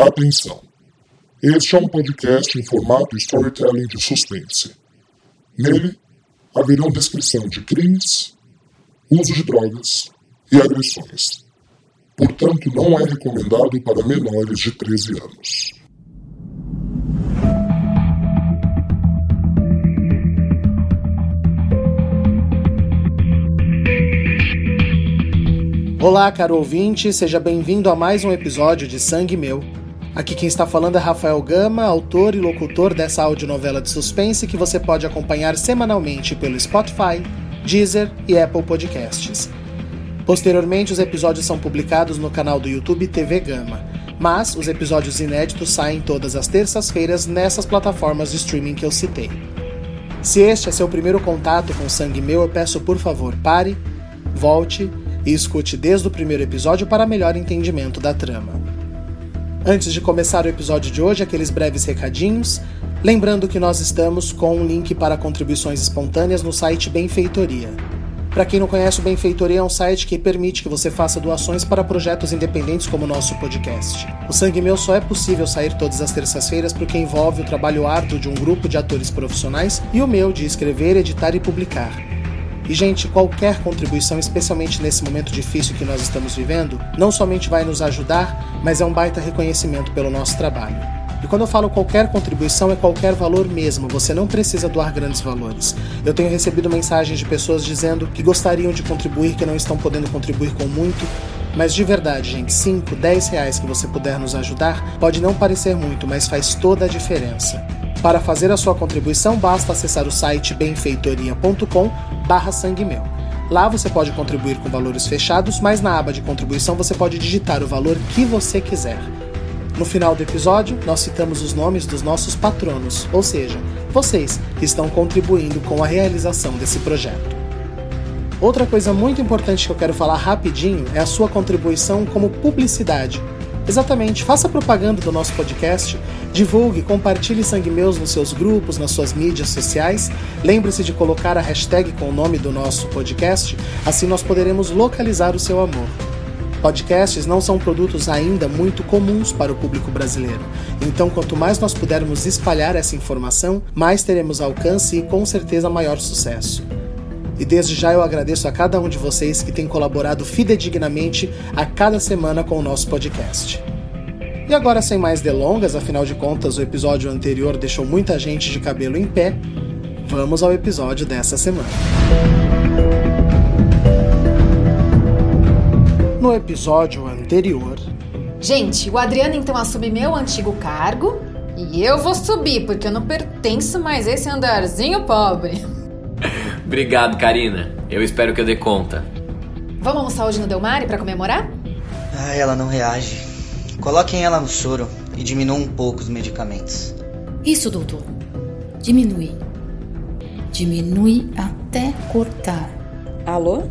Atenção! Este é um podcast em formato storytelling de suspense. Nele, haverão descrição de crimes, uso de drogas e agressões. Portanto, não é recomendado para menores de 13 anos. Olá, caro ouvinte, seja bem-vindo a mais um episódio de Sangue Meu. Aqui quem está falando é Rafael Gama, autor e locutor dessa audionovela de suspense que você pode acompanhar semanalmente pelo Spotify, Deezer e Apple Podcasts. Posteriormente, os episódios são publicados no canal do YouTube TV Gama, mas os episódios inéditos saem todas as terças-feiras nessas plataformas de streaming que eu citei. Se este é seu primeiro contato com Sangue Meu, eu peço por favor pare, volte e escute desde o primeiro episódio para melhor entendimento da trama. Antes de começar o episódio de hoje, aqueles breves recadinhos. Lembrando que nós estamos com um link para contribuições espontâneas no site Benfeitoria. Para quem não conhece, o Benfeitoria é um site que permite que você faça doações para projetos independentes como o nosso podcast. O Sangue Meu só é possível sair todas as terças-feiras porque envolve o trabalho árduo de um grupo de atores profissionais e o meu de escrever, editar e publicar. E, gente, qualquer contribuição, especialmente nesse momento difícil que nós estamos vivendo, não somente vai nos ajudar, mas é um baita reconhecimento pelo nosso trabalho. E quando eu falo qualquer contribuição, é qualquer valor mesmo, você não precisa doar grandes valores. Eu tenho recebido mensagens de pessoas dizendo que gostariam de contribuir, que não estão podendo contribuir com muito, mas de verdade, gente, 5, 10 reais que você puder nos ajudar pode não parecer muito, mas faz toda a diferença. Para fazer a sua contribuição, basta acessar o site benfeitoria.com barra sangue meu. Lá você pode contribuir com valores fechados, mas na aba de contribuição você pode digitar o valor que você quiser. No final do episódio, nós citamos os nomes dos nossos patronos, ou seja, vocês que estão contribuindo com a realização desse projeto. Outra coisa muito importante que eu quero falar rapidinho é a sua contribuição como publicidade Exatamente, faça propaganda do nosso podcast, divulgue, compartilhe Sangue Meus nos seus grupos, nas suas mídias sociais. Lembre-se de colocar a hashtag com o nome do nosso podcast, assim nós poderemos localizar o seu amor. Podcasts não são produtos ainda muito comuns para o público brasileiro, então quanto mais nós pudermos espalhar essa informação, mais teremos alcance e com certeza maior sucesso. E desde já eu agradeço a cada um de vocês que tem colaborado fidedignamente a cada semana com o nosso podcast. E agora, sem mais delongas, afinal de contas o episódio anterior deixou muita gente de cabelo em pé, vamos ao episódio dessa semana. No episódio anterior. Gente, o Adriano então assume meu antigo cargo e eu vou subir, porque eu não pertenço mais a esse andarzinho pobre. Obrigado, Karina. Eu espero que eu dê conta. Vamos almoçar hoje no Delmare para comemorar? Ah, ela não reage. Coloquem ela no soro e diminuam um pouco os medicamentos. Isso, doutor. Diminui. Diminui até cortar. Alô?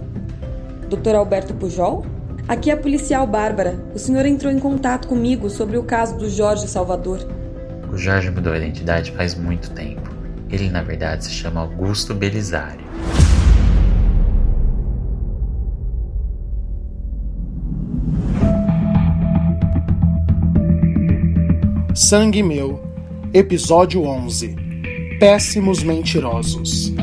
Doutor Alberto Pujol? Aqui é a policial Bárbara. O senhor entrou em contato comigo sobre o caso do Jorge Salvador. O Jorge mudou a identidade faz muito tempo. Ele, na verdade, se chama Augusto Belisário. Sangue Meu, Episódio 11 Péssimos Mentirosos.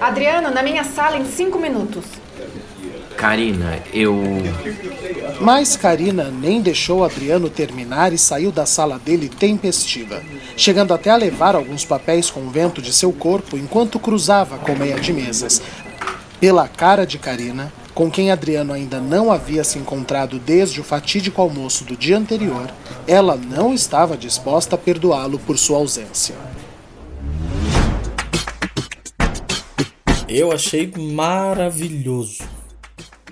Adriano, na minha sala em cinco minutos. Karina, eu. Mas Karina nem deixou Adriano terminar e saiu da sala dele tempestiva, chegando até a levar alguns papéis com o vento de seu corpo enquanto cruzava com meia de mesas. Pela cara de Karina, com quem Adriano ainda não havia se encontrado desde o fatídico almoço do dia anterior, ela não estava disposta a perdoá-lo por sua ausência. Eu achei maravilhoso.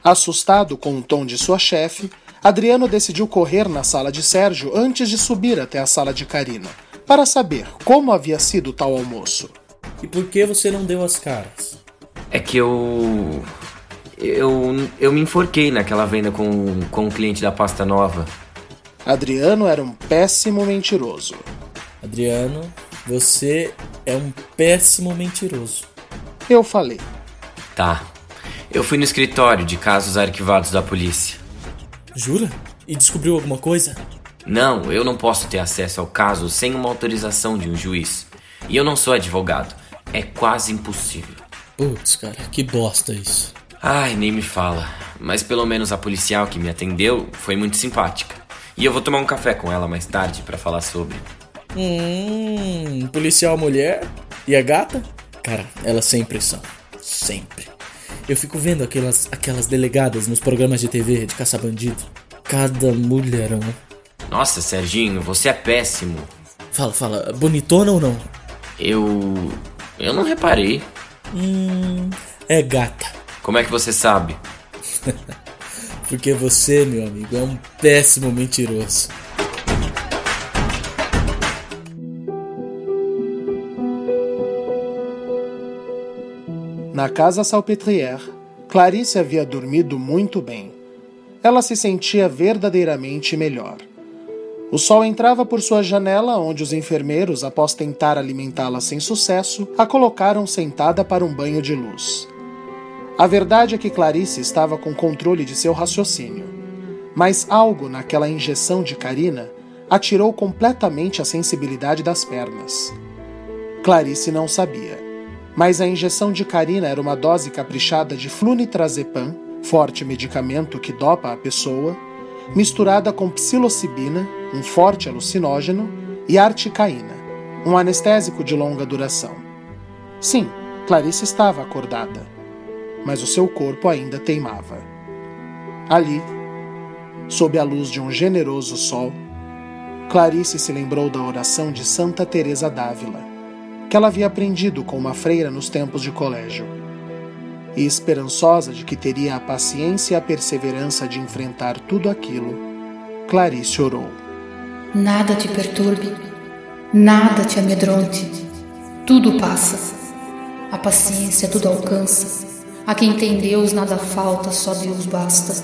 Assustado com o tom de sua chefe, Adriano decidiu correr na sala de Sérgio antes de subir até a sala de Karina, para saber como havia sido tal almoço. E por que você não deu as caras? É que eu. Eu, eu me enforquei naquela venda com, com o cliente da pasta nova. Adriano era um péssimo mentiroso. Adriano, você é um péssimo mentiroso. Eu falei. Tá. Eu fui no escritório de casos arquivados da polícia. Jura? E descobriu alguma coisa? Não, eu não posso ter acesso ao caso sem uma autorização de um juiz. E eu não sou advogado. É quase impossível. Putz, cara, que bosta isso. Ai, nem me fala. Mas pelo menos a policial que me atendeu foi muito simpática. E eu vou tomar um café com ela mais tarde para falar sobre. Hum, policial mulher? E a gata? Cara, elas sempre são. Sempre. Eu fico vendo aquelas, aquelas delegadas nos programas de TV de caça-bandido. Cada mulherão. Nossa, Serginho, você é péssimo. Fala, fala, bonitona ou não? Eu. Eu não reparei. Hum. É gata. Como é que você sabe? Porque você, meu amigo, é um péssimo mentiroso. Na casa Salpêtrière, Clarice havia dormido muito bem. Ela se sentia verdadeiramente melhor. O sol entrava por sua janela, onde os enfermeiros, após tentar alimentá-la sem sucesso, a colocaram sentada para um banho de luz. A verdade é que Clarice estava com controle de seu raciocínio, mas algo naquela injeção de Karina a tirou completamente a sensibilidade das pernas. Clarice não sabia mas a injeção de Karina era uma dose caprichada de flunitrazepam, forte medicamento que dopa a pessoa, misturada com psilocibina, um forte alucinógeno, e articaína, um anestésico de longa duração. Sim, Clarice estava acordada, mas o seu corpo ainda teimava. Ali, sob a luz de um generoso sol, Clarice se lembrou da oração de Santa Teresa d'Ávila que ela havia aprendido com uma freira nos tempos de colégio. E esperançosa de que teria a paciência e a perseverança de enfrentar tudo aquilo, Clarice orou. Nada te perturbe, nada te amedronte. Tudo passa. A paciência tudo alcança. A quem tem Deus nada falta, só Deus basta.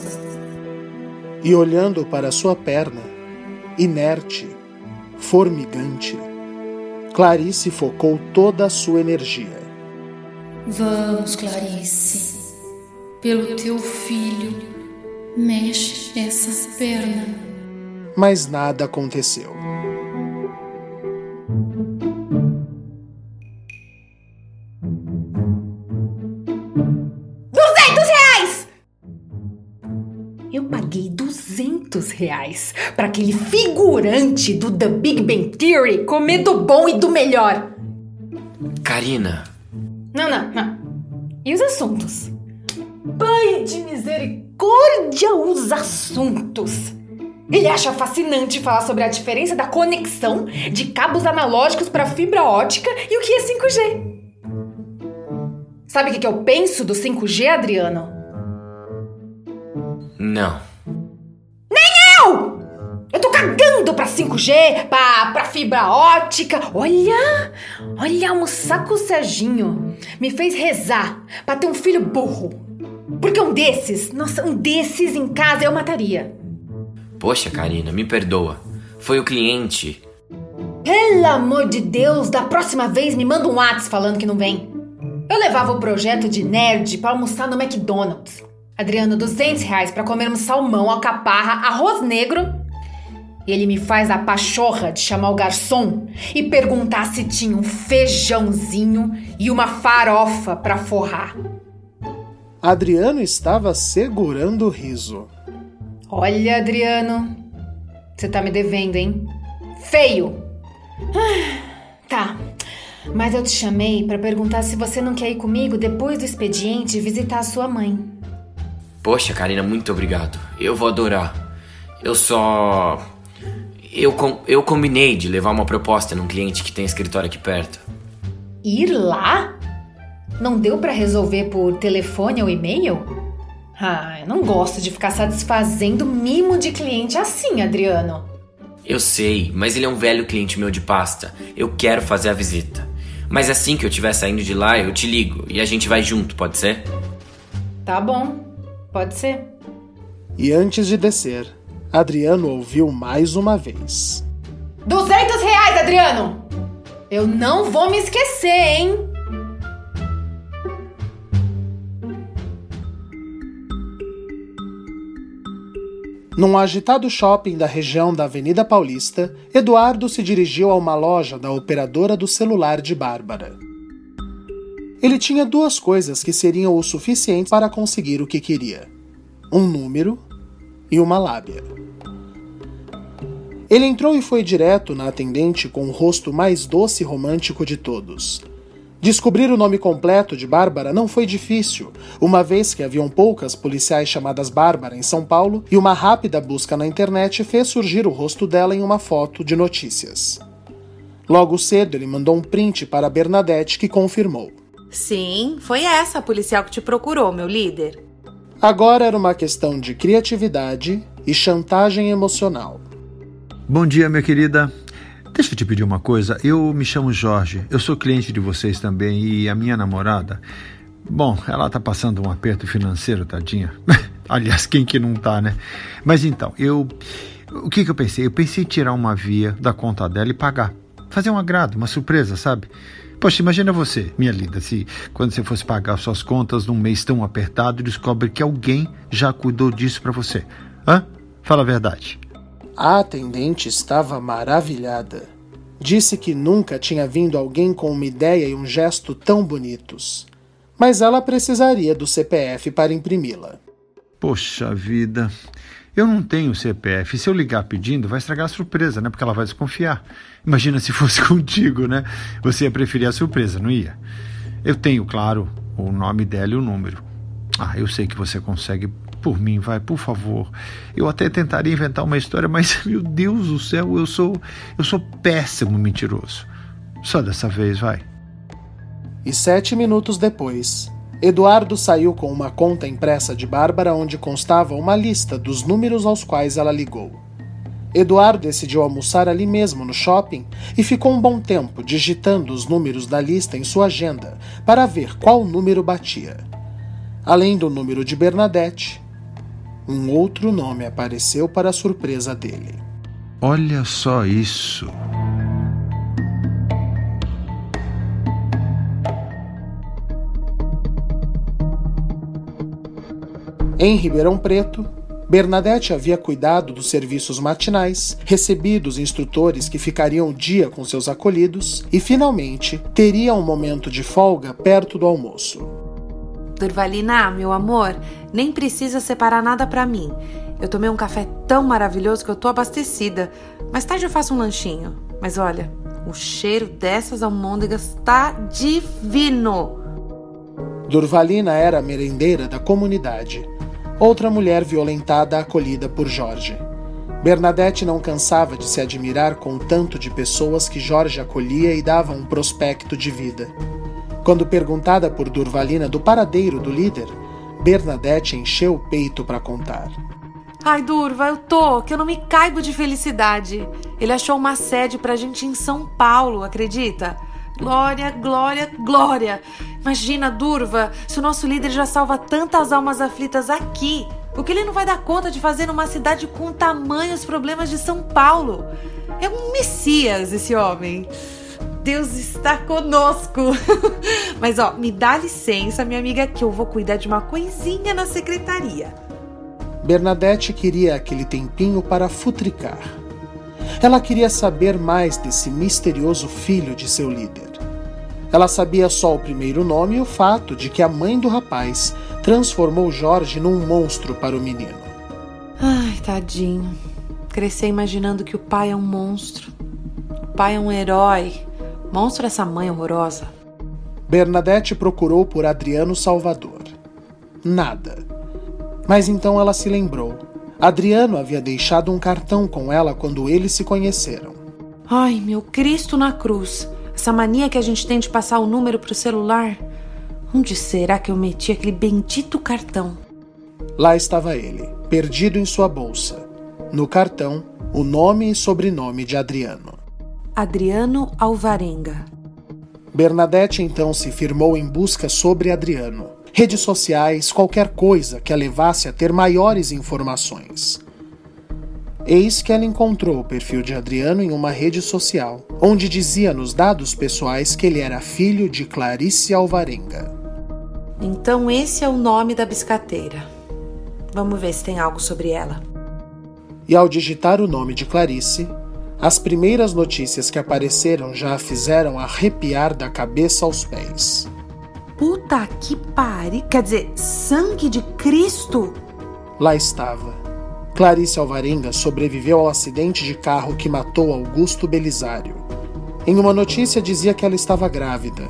E olhando para sua perna, inerte, formigante, Clarice focou toda a sua energia. Vamos, Clarice. Pelo teu filho, mexe essa perna. Mas nada aconteceu. 500 reais para aquele figurante do The Big Bang Theory comer do bom e do melhor. Karina. Não, não, não. E os assuntos? Pai de misericórdia, os assuntos! Ele acha fascinante falar sobre a diferença da conexão de cabos analógicos para fibra ótica e o que é 5G. Sabe o que eu penso do 5G, Adriano? Não cagando pra 5G, pra, pra fibra ótica. Olha, olha, almoçar com o Serginho me fez rezar pra ter um filho burro. Porque um desses, nossa, um desses em casa eu mataria. Poxa, Karina, me perdoa. Foi o cliente. Pelo amor de Deus, da próxima vez me manda um WhatsApp falando que não vem. Eu levava o projeto de nerd pra almoçar no McDonald's. Adriano, 200 reais pra comermos salmão, alcaparra, arroz negro. Ele me faz a pachorra de chamar o garçom e perguntar se tinha um feijãozinho e uma farofa pra forrar. Adriano estava segurando o riso. Olha, Adriano, você tá me devendo, hein? Feio! Ah, tá, mas eu te chamei para perguntar se você não quer ir comigo depois do expediente visitar a sua mãe. Poxa, Karina, muito obrigado. Eu vou adorar. Eu só. Eu, com... eu combinei de levar uma proposta num cliente que tem escritório aqui perto. Ir lá? Não deu para resolver por telefone ou e-mail? Ah, eu não gosto de ficar satisfazendo mimo de cliente assim, Adriano. Eu sei, mas ele é um velho cliente meu de pasta. Eu quero fazer a visita. Mas assim que eu estiver saindo de lá, eu te ligo e a gente vai junto, pode ser? Tá bom, pode ser. E antes de descer, Adriano ouviu mais uma vez. 200 reais, Adriano! Eu não vou me esquecer, hein? Num agitado shopping da região da Avenida Paulista, Eduardo se dirigiu a uma loja da operadora do celular de Bárbara. Ele tinha duas coisas que seriam o suficiente para conseguir o que queria: um número e uma lábia. Ele entrou e foi direto na atendente com o rosto mais doce e romântico de todos. Descobrir o nome completo de Bárbara não foi difícil, uma vez que haviam poucas policiais chamadas Bárbara em São Paulo e uma rápida busca na internet fez surgir o rosto dela em uma foto de notícias. Logo cedo, ele mandou um print para Bernadette que confirmou. Sim, foi essa a policial que te procurou, meu líder. Agora era uma questão de criatividade e chantagem emocional. Bom dia, minha querida. Deixa eu te pedir uma coisa. Eu me chamo Jorge, eu sou cliente de vocês também e a minha namorada. Bom, ela tá passando um aperto financeiro, tadinha. Aliás, quem que não tá, né? Mas então, eu. O que que eu pensei? Eu pensei em tirar uma via da conta dela e pagar. Fazer um agrado, uma surpresa, sabe? Poxa, imagina você, minha linda, se quando você fosse pagar suas contas num mês tão apertado, descobre que alguém já cuidou disso para você. Hã? Fala a verdade. A atendente estava maravilhada. Disse que nunca tinha vindo alguém com uma ideia e um gesto tão bonitos. Mas ela precisaria do CPF para imprimi-la. Poxa vida, eu não tenho CPF. Se eu ligar pedindo, vai estragar a surpresa, né? Porque ela vai desconfiar. Imagina se fosse contigo, né? Você ia preferir a surpresa, não ia? Eu tenho, claro, o nome dela e o número. Ah, eu sei que você consegue por mim, vai, por favor. Eu até tentaria inventar uma história, mas meu Deus do céu, eu sou eu sou péssimo mentiroso. Só dessa vez, vai. E sete minutos depois, Eduardo saiu com uma conta impressa de Bárbara onde constava uma lista dos números aos quais ela ligou. Eduardo decidiu almoçar ali mesmo no shopping e ficou um bom tempo digitando os números da lista em sua agenda para ver qual número batia. Além do número de Bernadette, um outro nome apareceu para a surpresa dele. Olha só isso. Em Ribeirão Preto, Bernadette havia cuidado dos serviços matinais, recebido os instrutores que ficariam o dia com seus acolhidos e, finalmente, teria um momento de folga perto do almoço. Durvalina, meu amor, nem precisa separar nada para mim. Eu tomei um café tão maravilhoso que eu tô abastecida. Mais tarde eu faço um lanchinho. Mas olha, o cheiro dessas almôndegas tá divino. Durvalina era a merendeira da comunidade. Outra mulher violentada acolhida por Jorge. Bernadette não cansava de se admirar com o tanto de pessoas que Jorge acolhia e dava um prospecto de vida. Quando perguntada por Durvalina do paradeiro do líder, Bernadette encheu o peito para contar. Ai, Durva, eu tô, que eu não me caibo de felicidade. Ele achou uma sede pra gente em São Paulo, acredita? Glória, glória, glória! Imagina, Durva, se o nosso líder já salva tantas almas aflitas aqui, o que ele não vai dar conta de fazer numa cidade com tamanhos problemas de São Paulo? É um messias esse homem. Deus está conosco. Mas ó, me dá licença, minha amiga, que eu vou cuidar de uma coisinha na secretaria. Bernadette queria aquele tempinho para futricar. Ela queria saber mais desse misterioso filho de seu líder. Ela sabia só o primeiro nome e o fato de que a mãe do rapaz transformou Jorge num monstro para o menino. Ai, tadinho. Crescer imaginando que o pai é um monstro. O pai é um herói. Monstro essa mãe horrorosa. Bernadette procurou por Adriano Salvador. Nada. Mas então ela se lembrou. Adriano havia deixado um cartão com ela quando eles se conheceram. Ai, meu Cristo na cruz. Essa mania que a gente tem de passar o número pro celular. Onde será que eu meti aquele bendito cartão? Lá estava ele, perdido em sua bolsa. No cartão, o nome e sobrenome de Adriano. Adriano Alvarenga. Bernadette então se firmou em busca sobre Adriano. Redes sociais, qualquer coisa que a levasse a ter maiores informações. Eis que ela encontrou o perfil de Adriano em uma rede social, onde dizia nos dados pessoais que ele era filho de Clarice Alvarenga. Então esse é o nome da biscateira. Vamos ver se tem algo sobre ela. E ao digitar o nome de Clarice, as primeiras notícias que apareceram já a fizeram arrepiar da cabeça aos pés. Puta que pariu! Quer dizer, sangue de Cristo? Lá estava. Clarice Alvarenga sobreviveu ao acidente de carro que matou Augusto Belisário. Em uma notícia dizia que ela estava grávida,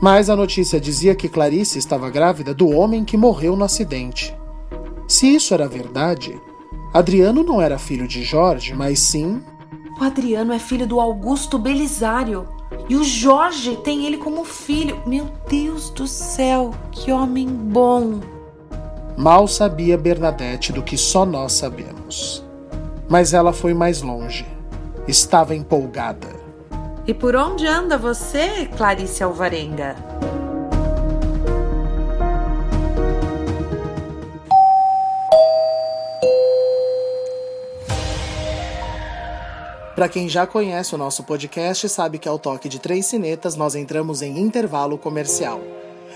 mas a notícia dizia que Clarice estava grávida do homem que morreu no acidente. Se isso era verdade, Adriano não era filho de Jorge, mas sim. O Adriano é filho do Augusto Belisário. E o Jorge tem ele como filho. Meu Deus do céu, que homem bom! Mal sabia Bernadette do que só nós sabemos. Mas ela foi mais longe. Estava empolgada. E por onde anda você, Clarice Alvarenga? Para quem já conhece o nosso podcast, sabe que ao toque de três cinetas nós entramos em intervalo comercial.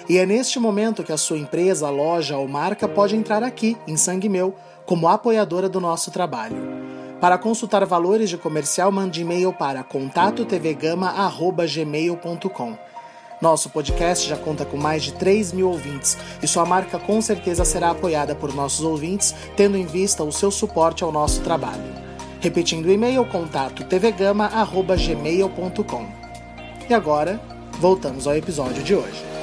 E é neste momento que a sua empresa, loja ou marca pode entrar aqui, em Sangue Meu, como apoiadora do nosso trabalho. Para consultar valores de comercial, mande e-mail para contatotvgama.gmail.com. Nosso podcast já conta com mais de 3 mil ouvintes e sua marca com certeza será apoiada por nossos ouvintes, tendo em vista o seu suporte ao nosso trabalho. Repetindo o e-mail, contato tvgama.gmail.com. E agora, voltamos ao episódio de hoje.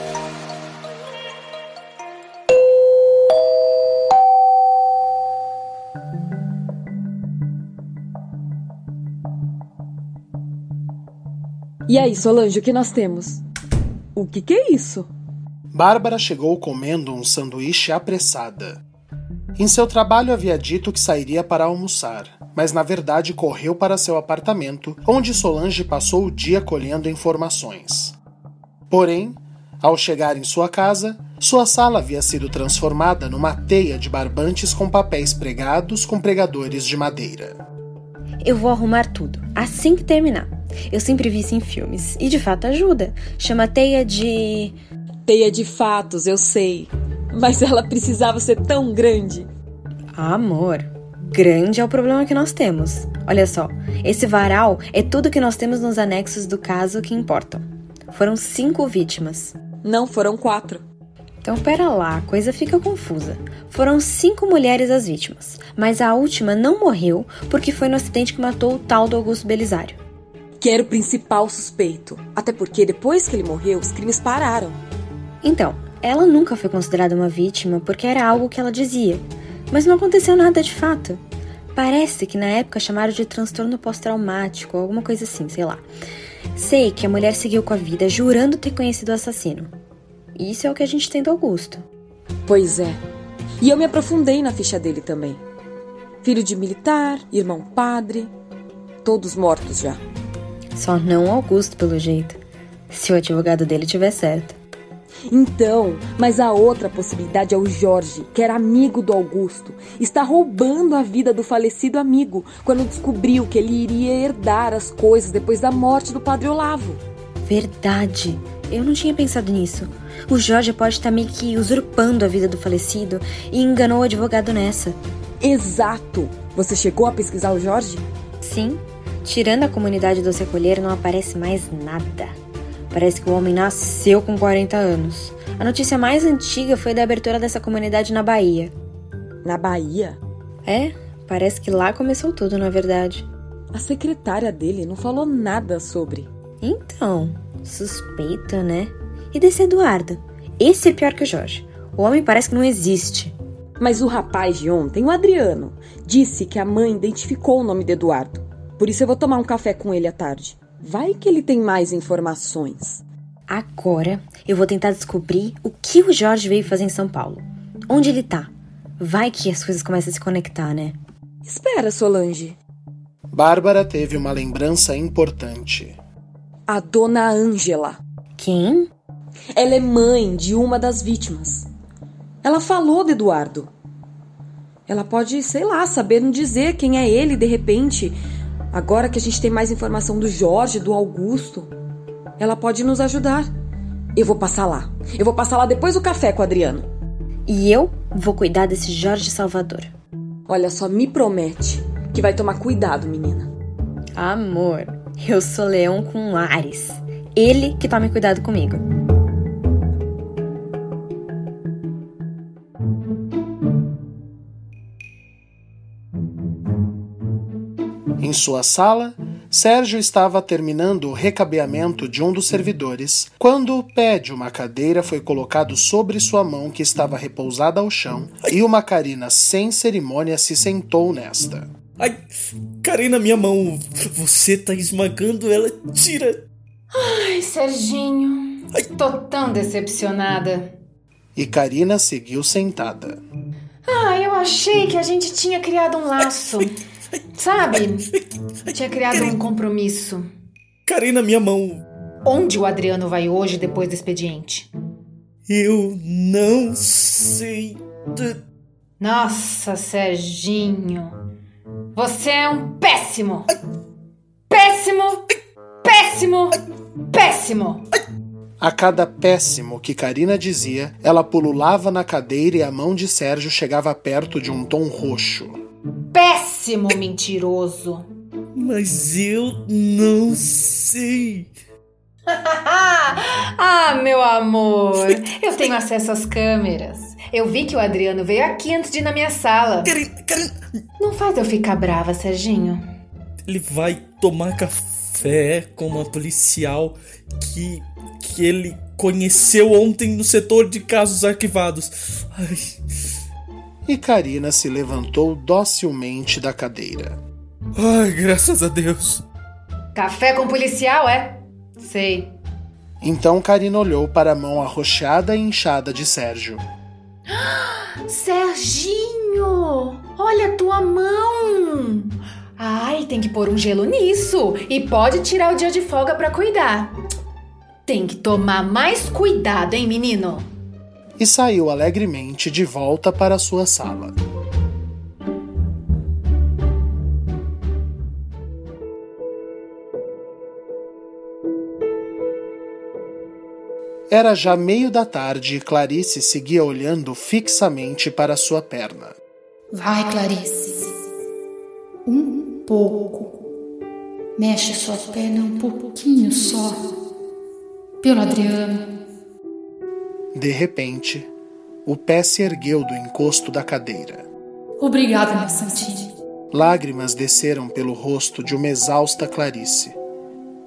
E aí, Solange, o que nós temos? O que, que é isso? Bárbara chegou comendo um sanduíche apressada. Em seu trabalho havia dito que sairia para almoçar, mas na verdade correu para seu apartamento, onde Solange passou o dia colhendo informações. Porém, ao chegar em sua casa, sua sala havia sido transformada numa teia de barbantes com papéis pregados com pregadores de madeira. Eu vou arrumar tudo, assim que terminar. Eu sempre vi isso em filmes, e de fato ajuda. Chama teia de. Teia de fatos, eu sei. Mas ela precisava ser tão grande. Amor, grande é o problema que nós temos. Olha só, esse varal é tudo que nós temos nos anexos do caso que importam. Foram cinco vítimas. Não, foram quatro. Então pera lá, a coisa fica confusa. Foram cinco mulheres as vítimas, mas a última não morreu porque foi no acidente que matou o tal do Augusto Belisário. Que era o principal suspeito. Até porque depois que ele morreu, os crimes pararam. Então, ela nunca foi considerada uma vítima porque era algo que ela dizia. Mas não aconteceu nada de fato. Parece que na época chamaram de transtorno pós-traumático, alguma coisa assim, sei lá. Sei que a mulher seguiu com a vida jurando ter conhecido o assassino. Isso é o que a gente tem do Augusto. Pois é. E eu me aprofundei na ficha dele também. Filho de militar, irmão padre, todos mortos já. Só não Augusto, pelo jeito. Se o advogado dele tiver certo. Então, mas a outra possibilidade é o Jorge, que era amigo do Augusto. Está roubando a vida do falecido amigo quando descobriu que ele iria herdar as coisas depois da morte do padre Olavo. Verdade. Eu não tinha pensado nisso. O Jorge pode estar meio que usurpando a vida do falecido e enganou o advogado nessa. Exato! Você chegou a pesquisar o Jorge? Sim. Tirando a comunidade do Secolheiro, não aparece mais nada. Parece que o homem nasceu com 40 anos. A notícia mais antiga foi da abertura dessa comunidade na Bahia. Na Bahia? É, parece que lá começou tudo, na verdade. A secretária dele não falou nada sobre. Então, suspeita, né? E desse Eduardo? Esse é pior que o Jorge. O homem parece que não existe. Mas o rapaz de ontem, o Adriano, disse que a mãe identificou o nome de Eduardo. Por isso eu vou tomar um café com ele à tarde. Vai que ele tem mais informações. Agora eu vou tentar descobrir o que o Jorge veio fazer em São Paulo. Onde ele tá? Vai que as coisas começam a se conectar, né? Espera, Solange. Bárbara teve uma lembrança importante. A dona Ângela. Quem? Ela é mãe de uma das vítimas. Ela falou de Eduardo. Ela pode, sei lá, saber não dizer quem é ele de repente. Agora que a gente tem mais informação do Jorge, do Augusto, ela pode nos ajudar. Eu vou passar lá. Eu vou passar lá depois do café com o Adriano. E eu vou cuidar desse Jorge Salvador. Olha só, me promete que vai tomar cuidado, menina. Amor, eu sou leão com Ares. Ele que tome cuidado comigo. Em sua sala, Sérgio estava terminando o recabeamento de um dos servidores quando o pé de uma cadeira foi colocado sobre sua mão que estava repousada ao chão e uma Karina sem cerimônia se sentou nesta. Ai, Karina, minha mão. Você tá esmagando ela. Tira. Ai, Serginho. Ai. Tô tão decepcionada. E Karina seguiu sentada. Ah, eu achei que a gente tinha criado um laço. Sabe? Tinha criado um compromisso. Karina, minha mão. Onde o Adriano vai hoje depois do expediente? Eu não sei. Nossa, Serginho. Você é um péssimo! Péssimo! Péssimo! Péssimo! A cada péssimo que Karina dizia, ela pululava na cadeira e a mão de Sérgio chegava perto de um tom roxo. Péssimo mentiroso! Mas eu não sei. ah, meu amor, eu tenho acesso às câmeras. Eu vi que o Adriano veio aqui antes de ir na minha sala. Karina, Karina. Não faz eu ficar brava, Serginho. Ele vai tomar café com uma policial que, que ele conheceu ontem no setor de casos arquivados. Ai. E Karina se levantou docilmente da cadeira. Ai, graças a Deus. Café com policial, é? Sei. Então Karina olhou para a mão arroxeada e inchada de Sérgio. Serginho! Olha a tua mão! Ai, tem que pôr um gelo nisso e pode tirar o dia de folga para cuidar. Tem que tomar mais cuidado, hein, menino? E saiu alegremente de volta para sua sala. Era já meio da tarde e Clarice seguia olhando fixamente para sua perna. Vai, Clarice. Um pouco. Mexe sua perna um pouquinho só. Pelo Adriano. De repente, o pé se ergueu do encosto da cadeira. Obrigada, minha santinha. Lágrimas desceram pelo rosto de uma exausta Clarice.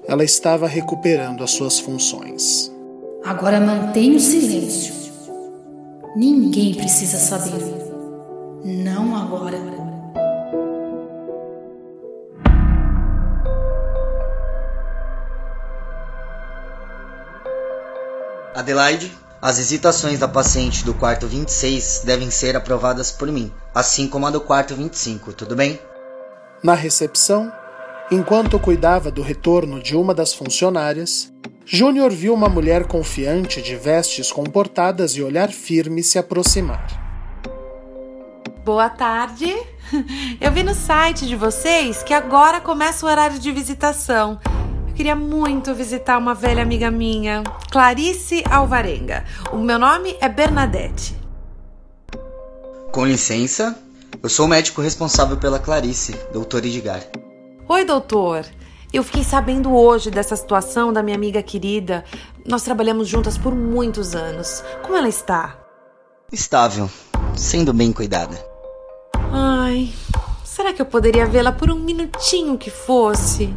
Ela estava recuperando as suas funções. Agora mantenha o silêncio. Ninguém precisa saber. Não agora. Adelaide, as visitações da paciente do quarto 26 devem ser aprovadas por mim, assim como a do quarto 25, tudo bem? Na recepção, enquanto cuidava do retorno de uma das funcionárias, Júnior viu uma mulher confiante de vestes comportadas e olhar firme se aproximar. Boa tarde. Eu vi no site de vocês que agora começa o horário de visitação. Eu queria muito visitar uma velha amiga minha, Clarice Alvarenga. O meu nome é Bernadette. Com licença, eu sou o médico responsável pela Clarice, doutor Edgar. Oi, doutor. Eu fiquei sabendo hoje dessa situação da minha amiga querida. Nós trabalhamos juntas por muitos anos. Como ela está? Estável, sendo bem cuidada. Ai, será que eu poderia vê-la por um minutinho que fosse?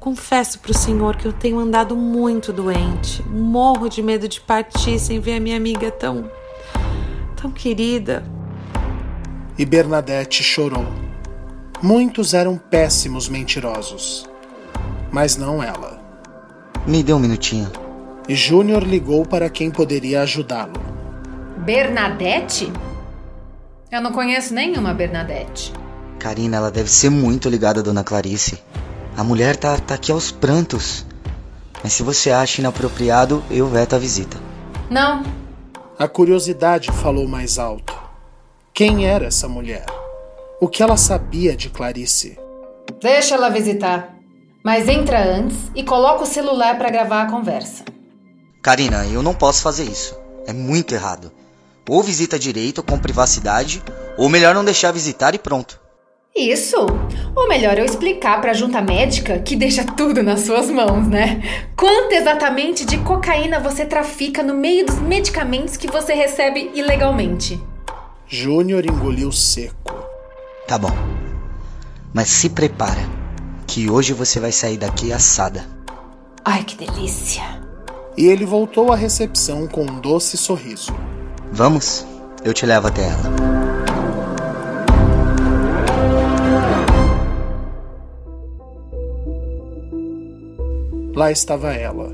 Confesso pro senhor que eu tenho andado muito doente. Morro de medo de partir sem ver a minha amiga tão. tão querida. E Bernadette chorou. Muitos eram péssimos mentirosos mas não ela. Me dê um minutinho. E Júnior ligou para quem poderia ajudá-lo. Bernadette? Eu não conheço nenhuma Bernadette. Karina, ela deve ser muito ligada à dona Clarice. A mulher tá, tá aqui aos prantos. Mas se você acha inapropriado, eu veto a visita. Não. A curiosidade falou mais alto. Quem era essa mulher? O que ela sabia de Clarice? Deixa ela visitar. Mas entra antes e coloca o celular para gravar a conversa. Karina, eu não posso fazer isso. É muito errado. Ou visita direito com privacidade, ou melhor não deixar visitar e pronto. Isso! Ou melhor, eu explicar para a junta médica que deixa tudo nas suas mãos, né? Quanto exatamente de cocaína você trafica no meio dos medicamentos que você recebe ilegalmente? Júnior engoliu seco. Tá bom. Mas se prepara, que hoje você vai sair daqui assada. Ai, que delícia! E ele voltou à recepção com um doce sorriso. Vamos? Eu te levo até ela. Lá estava ela,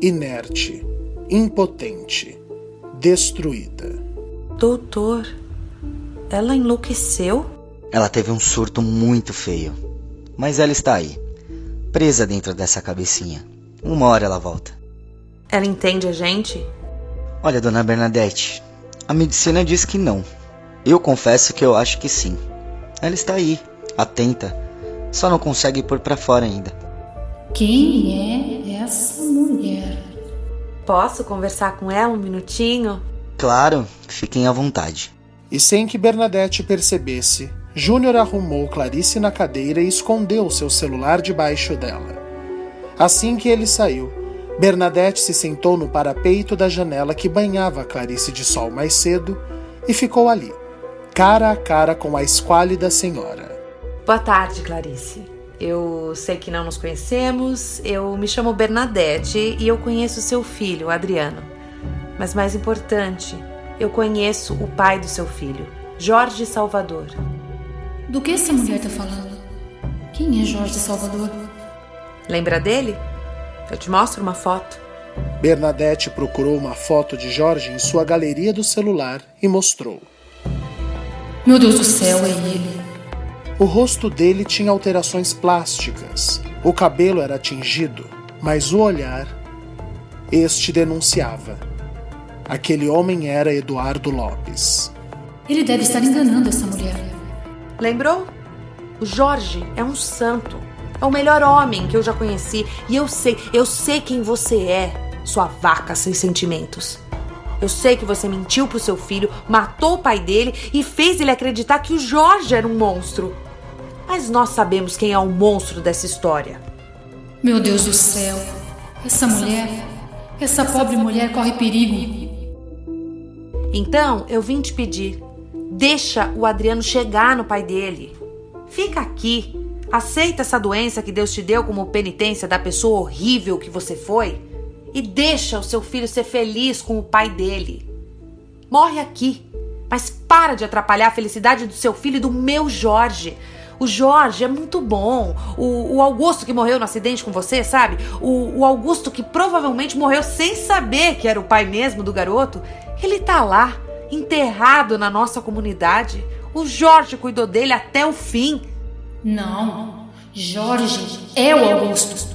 inerte, impotente, destruída. Doutor, ela enlouqueceu? Ela teve um surto muito feio. Mas ela está aí, presa dentro dessa cabecinha. Uma hora ela volta. Ela entende a gente? Olha, dona Bernadette, a medicina diz que não. Eu confesso que eu acho que sim. Ela está aí, atenta, só não consegue pôr para fora ainda. Quem é essa mulher? Posso conversar com ela um minutinho? Claro, fiquem à vontade. E sem que Bernadette percebesse, Júnior arrumou Clarice na cadeira e escondeu seu celular debaixo dela. Assim que ele saiu, Bernadette se sentou no parapeito da janela que banhava Clarice de sol mais cedo e ficou ali, cara a cara com a esquálida senhora. Boa tarde, Clarice. Eu sei que não nos conhecemos, eu me chamo Bernadette e eu conheço seu filho, Adriano. Mas mais importante, eu conheço o pai do seu filho, Jorge Salvador. Do que essa mulher está falando? Quem é Jorge Salvador? Lembra dele? Eu te mostro uma foto. Bernadette procurou uma foto de Jorge em sua galeria do celular e mostrou. Meu Deus do céu, é ele. O rosto dele tinha alterações plásticas, o cabelo era tingido, mas o olhar, este denunciava. Aquele homem era Eduardo Lopes. Ele deve estar enganando essa mulher. Lembrou? O Jorge é um santo. É o melhor homem que eu já conheci. E eu sei, eu sei quem você é, sua vaca sem sentimentos. Eu sei que você mentiu pro seu filho, matou o pai dele e fez ele acreditar que o Jorge era um monstro. Mas nós sabemos quem é o monstro dessa história. Meu Deus do céu, essa mulher, essa pobre mulher corre perigo. Então eu vim te pedir: deixa o Adriano chegar no pai dele. Fica aqui. Aceita essa doença que Deus te deu como penitência da pessoa horrível que você foi e deixa o seu filho ser feliz com o pai dele. Morre aqui, mas para de atrapalhar a felicidade do seu filho e do meu Jorge. O Jorge é muito bom. O, o Augusto que morreu no acidente com você, sabe? O, o Augusto que provavelmente morreu sem saber que era o pai mesmo do garoto. Ele tá lá, enterrado na nossa comunidade. O Jorge cuidou dele até o fim. Não, Jorge é o Augusto.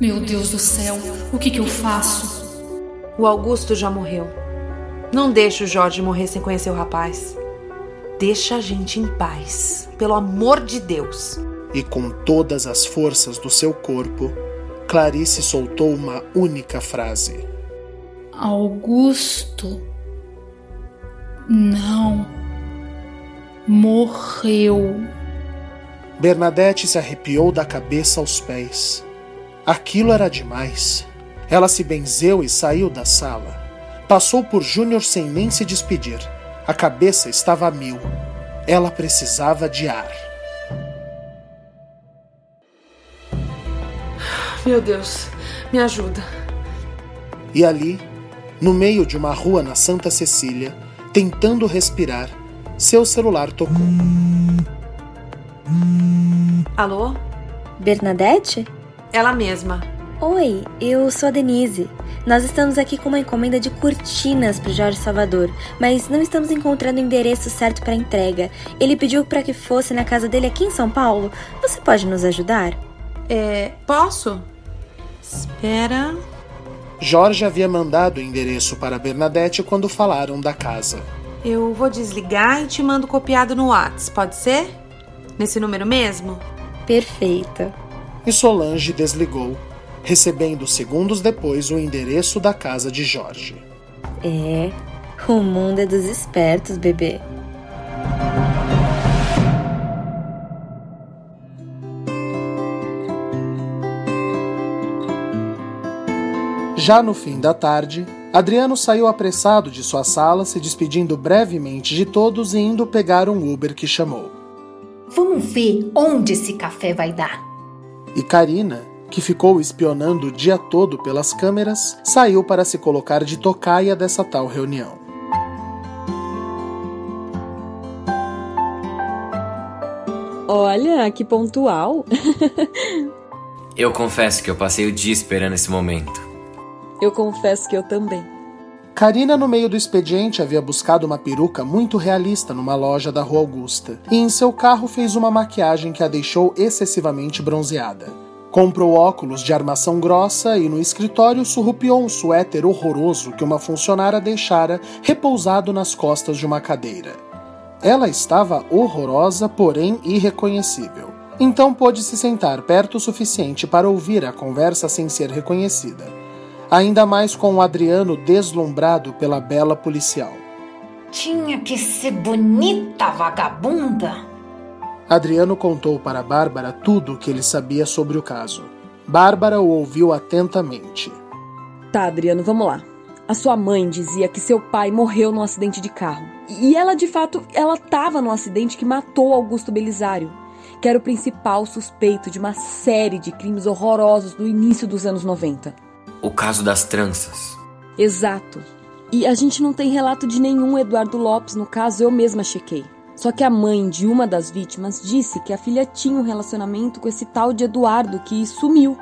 Meu Deus do céu, o que, que eu faço? O Augusto já morreu. Não deixe o Jorge morrer sem conhecer o rapaz. Deixa a gente em paz, pelo amor de Deus. E com todas as forças do seu corpo, Clarice soltou uma única frase: Augusto. Não. Morreu. Bernadette se arrepiou da cabeça aos pés. Aquilo era demais. Ela se benzeu e saiu da sala. Passou por Júnior sem nem se despedir. A cabeça estava a mil. Ela precisava de ar. Meu Deus, me ajuda. E ali, no meio de uma rua na Santa Cecília, tentando respirar, seu celular tocou. Alô? Bernadette? Ela mesma. Oi, eu sou a Denise. Nós estamos aqui com uma encomenda de cortinas para Jorge Salvador, mas não estamos encontrando o endereço certo para entrega. Ele pediu para que fosse na casa dele aqui em São Paulo. Você pode nos ajudar? É, posso? Espera. Jorge havia mandado o endereço para Bernadette quando falaram da casa. Eu vou desligar e te mando copiado no WhatsApp, pode ser? Nesse número mesmo? Perfeita e Solange desligou, recebendo segundos depois o endereço da casa de Jorge. É, o mundo é dos espertos, bebê. Já no fim da tarde, Adriano saiu apressado de sua sala, se despedindo brevemente de todos e indo pegar um Uber que chamou. Vamos ver onde esse café vai dar. E Karina, que ficou espionando o dia todo pelas câmeras, saiu para se colocar de tocaia dessa tal reunião. Olha, que pontual. Eu confesso que eu passei o dia esperando esse momento. Eu confesso que eu também. Karina, no meio do expediente, havia buscado uma peruca muito realista numa loja da Rua Augusta e em seu carro fez uma maquiagem que a deixou excessivamente bronzeada. Comprou óculos de armação grossa e no escritório surrupiou um suéter horroroso que uma funcionária deixara repousado nas costas de uma cadeira. Ela estava horrorosa, porém irreconhecível. Então pôde se sentar perto o suficiente para ouvir a conversa sem ser reconhecida. Ainda mais com o Adriano deslumbrado pela bela policial. Tinha que ser bonita, vagabunda. Adriano contou para Bárbara tudo o que ele sabia sobre o caso. Bárbara o ouviu atentamente. Tá, Adriano, vamos lá. A sua mãe dizia que seu pai morreu num acidente de carro. E ela, de fato, ela estava num acidente que matou Augusto Belisário, que era o principal suspeito de uma série de crimes horrorosos do início dos anos 90. O caso das tranças. Exato. E a gente não tem relato de nenhum Eduardo Lopes no caso, eu mesma chequei. Só que a mãe de uma das vítimas disse que a filha tinha um relacionamento com esse tal de Eduardo que sumiu.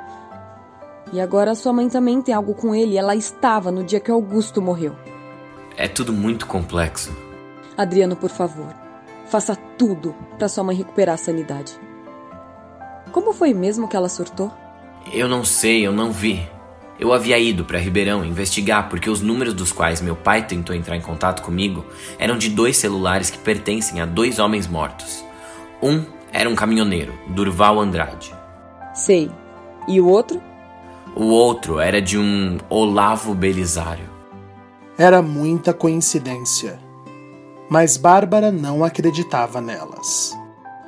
E agora sua mãe também tem algo com ele, ela estava no dia que Augusto morreu. É tudo muito complexo. Adriano, por favor, faça tudo para sua mãe recuperar a sanidade. Como foi mesmo que ela surtou? Eu não sei, eu não vi. Eu havia ido para Ribeirão investigar porque os números dos quais meu pai tentou entrar em contato comigo eram de dois celulares que pertencem a dois homens mortos. Um era um caminhoneiro, Durval Andrade. Sei. E o outro? O outro era de um Olavo Belisário. Era muita coincidência. Mas Bárbara não acreditava nelas.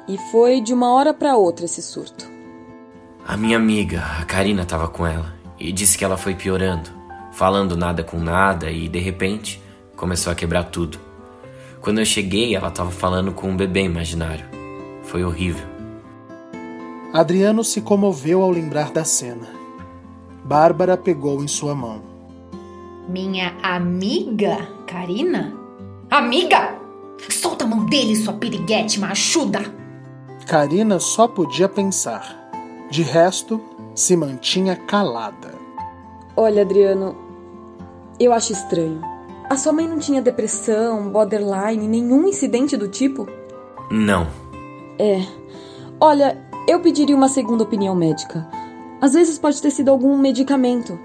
E foi de uma hora para outra esse surto. A minha amiga, a Karina, estava com ela e disse que ela foi piorando, falando nada com nada e de repente começou a quebrar tudo. Quando eu cheguei, ela estava falando com um bebê imaginário. Foi horrível. Adriano se comoveu ao lembrar da cena. Bárbara pegou em sua mão. Minha amiga, Karina? Amiga? Solta a mão dele, sua piriguete machuda! Karina só podia pensar. De resto, se mantinha calada. Olha, Adriano, eu acho estranho. A sua mãe não tinha depressão, borderline, nenhum incidente do tipo? Não. É. Olha, eu pediria uma segunda opinião médica. Às vezes pode ter sido algum medicamento.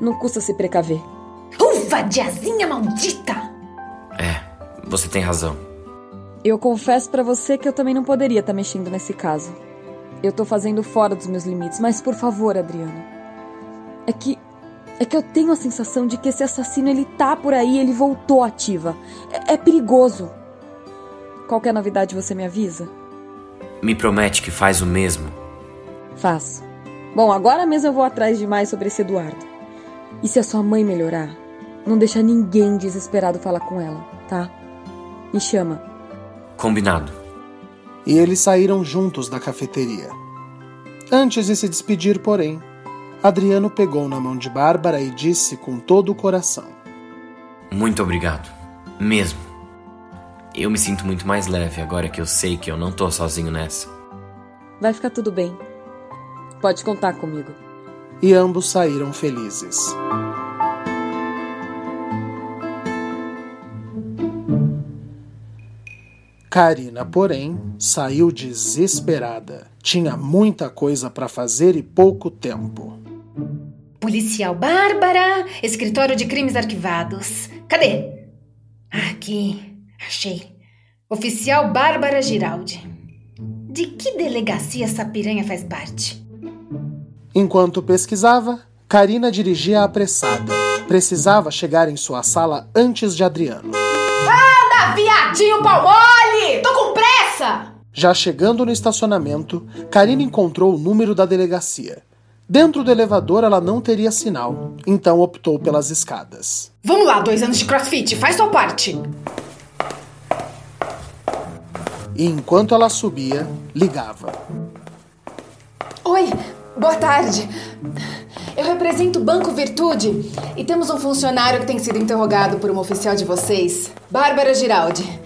Não custa se precaver. Uva diazinha maldita! É, você tem razão. Eu confesso para você que eu também não poderia estar tá mexendo nesse caso. Eu tô fazendo fora dos meus limites, mas por favor, Adriano. É que é que eu tenho a sensação de que esse assassino ele tá por aí, ele voltou ativa. É, é perigoso. Qualquer novidade você me avisa? Me promete que faz o mesmo. Faço. Bom, agora mesmo eu vou atrás de mais sobre esse Eduardo. E se a sua mãe melhorar, não deixa ninguém desesperado falar com ela, tá? Me chama. Combinado. E eles saíram juntos da cafeteria. Antes de se despedir, porém, Adriano pegou na mão de Bárbara e disse com todo o coração: Muito obrigado. Mesmo. Eu me sinto muito mais leve agora que eu sei que eu não tô sozinho nessa. Vai ficar tudo bem. Pode contar comigo. E ambos saíram felizes. Karina, porém, saiu desesperada. Tinha muita coisa para fazer e pouco tempo. Policial Bárbara, escritório de crimes arquivados. Cadê? Aqui, achei. Oficial Bárbara Giraldi. De que delegacia essa piranha faz parte? Enquanto pesquisava, Karina dirigia apressada. Precisava chegar em sua sala antes de Adriano. Viadinho pau mole! Tô com pressa! Já chegando no estacionamento, Karina encontrou o número da delegacia. Dentro do elevador ela não teria sinal, então optou pelas escadas. Vamos lá, dois anos de crossfit, faz sua parte. E enquanto ela subia, ligava. Oi, boa tarde. Eu represento o Banco Virtude e temos um funcionário que tem sido interrogado por uma oficial de vocês, Bárbara Giraldi.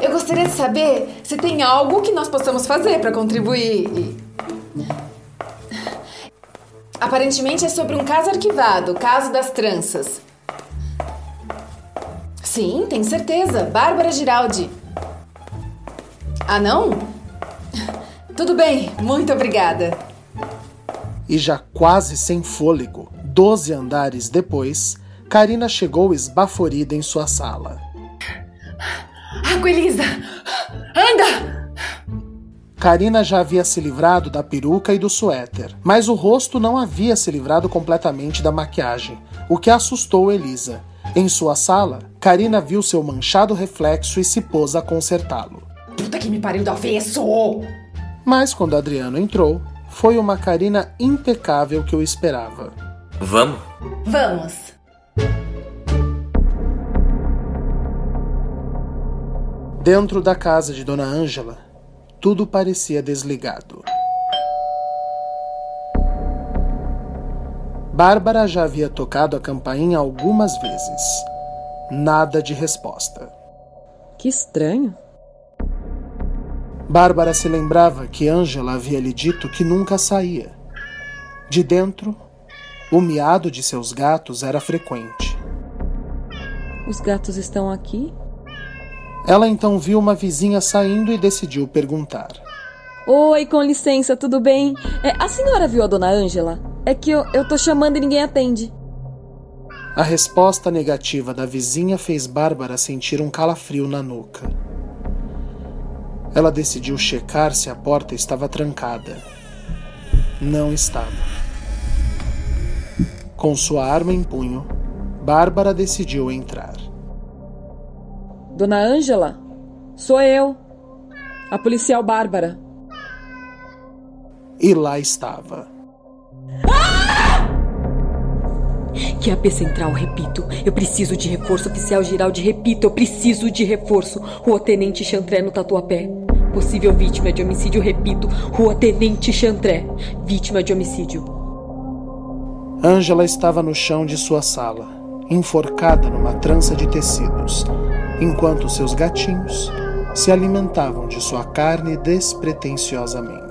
Eu gostaria de saber se tem algo que nós possamos fazer para contribuir. Aparentemente é sobre um caso arquivado, o caso das tranças. Sim, tenho certeza. Bárbara Giraldi. Ah, não? Tudo bem, muito obrigada. E já quase sem fôlego, doze andares depois, Karina chegou esbaforida em sua sala. Água, Elisa! Anda! Karina já havia se livrado da peruca e do suéter, mas o rosto não havia se livrado completamente da maquiagem, o que assustou Elisa. Em sua sala, Karina viu seu manchado reflexo e se pôs a consertá-lo. Puta que me pariu do avesso! Mas quando Adriano entrou, foi uma Karina impecável que o esperava. Vamos? Vamos! Dentro da casa de Dona Ângela, tudo parecia desligado. Bárbara já havia tocado a campainha algumas vezes. Nada de resposta. Que estranho. Bárbara se lembrava que Ângela havia lhe dito que nunca saía. De dentro, o miado de seus gatos era frequente. Os gatos estão aqui? Ela então viu uma vizinha saindo e decidiu perguntar. Oi, com licença, tudo bem? É, a senhora viu a dona Ângela? É que eu, eu tô chamando e ninguém atende. A resposta negativa da vizinha fez Bárbara sentir um calafrio na nuca. Ela decidiu checar se a porta estava trancada. Não estava. Com sua arma em punho, Bárbara decidiu entrar. Dona Ângela? Sou eu. A policial Bárbara. E lá estava. Que é a P Central, repito. Eu preciso de reforço oficial Giraldi, repito, eu preciso de reforço. Rua Tenente Chantré no Tatuapé. Possível vítima de homicídio, repito. Rua Tenente Chantré. Vítima de homicídio. Ângela estava no chão de sua sala, enforcada numa trança de tecidos, enquanto seus gatinhos se alimentavam de sua carne despretensiosamente.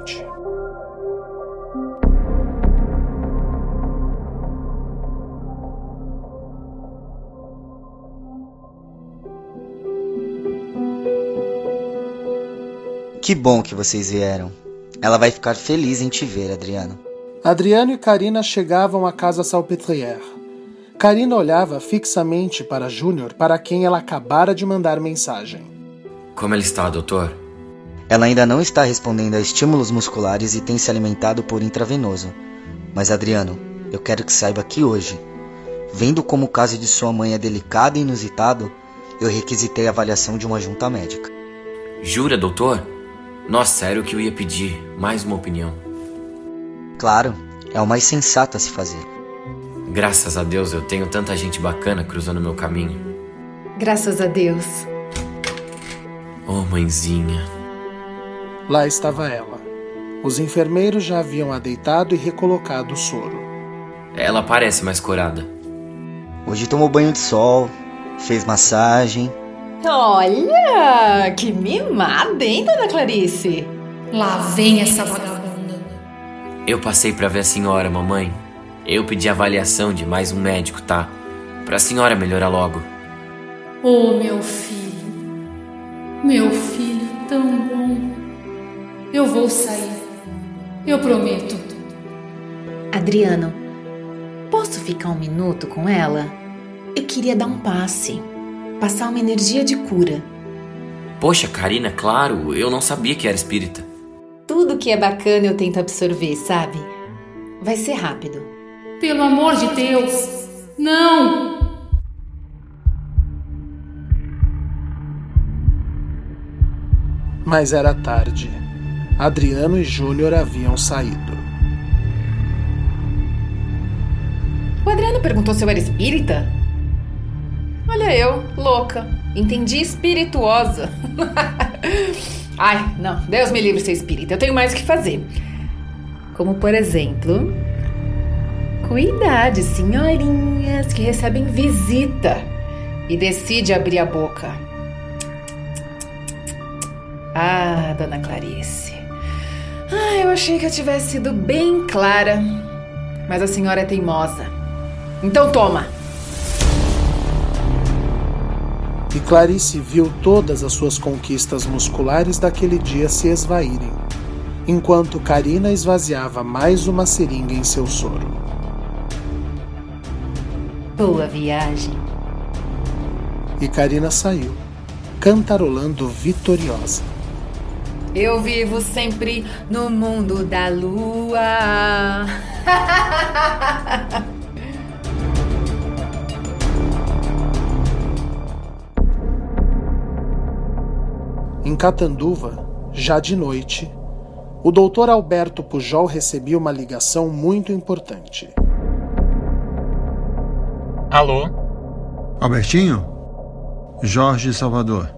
Que bom que vocês vieram. Ela vai ficar feliz em te ver, Adriano. Adriano e Karina chegavam à casa Salpetrière. Karina olhava fixamente para Júnior, para quem ela acabara de mandar mensagem. Como ela está, doutor? Ela ainda não está respondendo a estímulos musculares e tem se alimentado por intravenoso. Mas, Adriano, eu quero que saiba que hoje, vendo como o caso de sua mãe é delicado e inusitado, eu requisitei a avaliação de uma junta médica. Jura, doutor? Nossa, era o que eu ia pedir. Mais uma opinião. Claro, é o mais sensato a se fazer. Graças a Deus eu tenho tanta gente bacana cruzando meu caminho. Graças a Deus. Oh, mãezinha. Lá estava ela. Os enfermeiros já haviam a deitado e recolocado o soro. Ela parece mais corada. Hoje tomou banho de sol, fez massagem. Olha, que mimada, hein, dona Clarice? Lá vem essa vagabunda. Eu passei para ver a senhora, mamãe. Eu pedi avaliação de mais um médico, tá? Pra senhora melhorar logo. Oh, meu filho. Meu filho tão bom. Eu vou sair. Eu prometo. Adriano, posso ficar um minuto com ela? Eu queria dar um passe. Passar uma energia de cura. Poxa, Karina, claro, eu não sabia que era espírita. Tudo que é bacana eu tento absorver, sabe? Vai ser rápido. Pelo amor de Deus. Não! Mas era tarde. Adriano e Júnior haviam saído. não perguntou se eu era espírita? Olha eu, louca. Entendi espirituosa. Ai, não, Deus me livre ser espírita. Eu tenho mais o que fazer. Como, por exemplo, cuidar de senhorinhas que recebem visita e decide abrir a boca. Ah, dona Clarice. Ah, eu achei que eu tivesse sido bem clara. Mas a senhora é teimosa. Então toma! E Clarice viu todas as suas conquistas musculares daquele dia se esvaírem, enquanto Karina esvaziava mais uma seringa em seu soro. Boa viagem. E Karina saiu, cantarolando vitoriosa. Eu vivo sempre no mundo da lua. Em Catanduva, já de noite, o doutor Alberto Pujol recebia uma ligação muito importante. Alô? Albertinho? Jorge Salvador.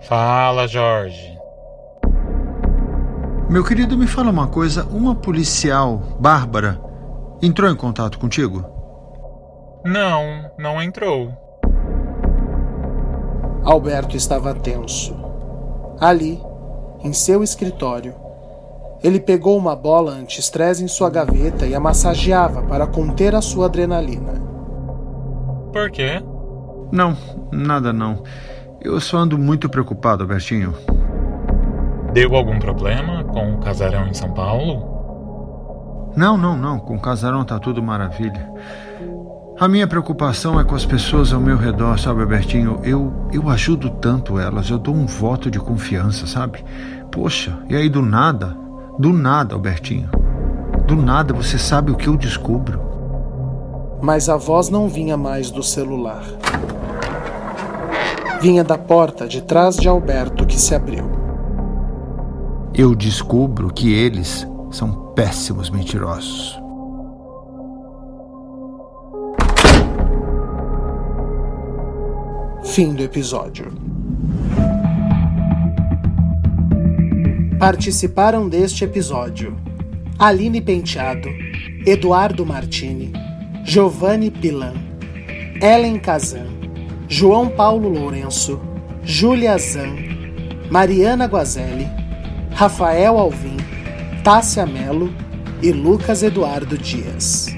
Fala, Jorge. Meu querido, me fala uma coisa: uma policial, Bárbara, entrou em contato contigo? Não, não entrou. Alberto estava tenso. Ali, em seu escritório, ele pegou uma bola anti-estresse em sua gaveta e a massageava para conter a sua adrenalina. Por quê? Não, nada não. Eu só ando muito preocupado, Albertinho. Deu algum problema com o casarão em São Paulo? Não, não, não. Com o casarão tá tudo maravilha. A minha preocupação é com as pessoas ao meu redor, sabe, Albertinho? Eu, eu ajudo tanto elas, eu dou um voto de confiança, sabe? Poxa, e aí do nada, do nada, Albertinho, do nada você sabe o que eu descubro. Mas a voz não vinha mais do celular. Vinha da porta de trás de Alberto que se abriu. Eu descubro que eles são péssimos mentirosos. Fim do episódio. Participaram deste episódio Aline Penteado, Eduardo Martini, Giovanni Pilan, Ellen Kazan, João Paulo Lourenço, Júlia Zan, Mariana Guazelli, Rafael Alvim, Tássia Melo e Lucas Eduardo Dias.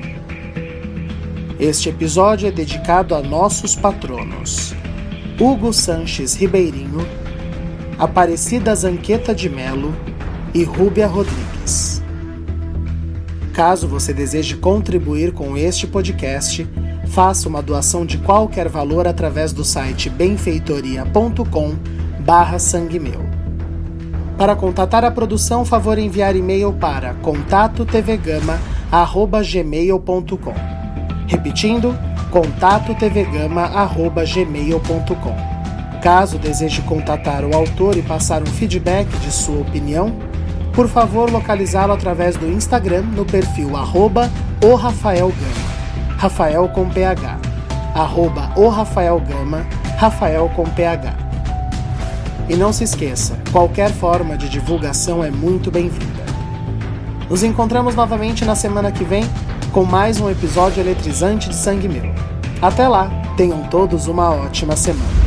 Este episódio é dedicado a nossos patronos. Hugo Sanches Ribeirinho, Aparecida Zanqueta de Melo e Rúbia Rodrigues. Caso você deseje contribuir com este podcast, faça uma doação de qualquer valor através do site benfeitoria.com barra sangue meu. Para contatar a produção, favor enviar e-mail para contatotvgama.gmail.com Repetindo, contatotvgama.gmail.com Caso deseje contatar o autor e passar um feedback de sua opinião, por favor localizá-lo através do Instagram no perfil arroba o Rafael Gama, Rafael com PH, arroba o Rafael Gama, Rafael com PH. E não se esqueça, qualquer forma de divulgação é muito bem-vinda. Nos encontramos novamente na semana que vem com mais um episódio eletrizante de Sangue Meu. Até lá, tenham todos uma ótima semana.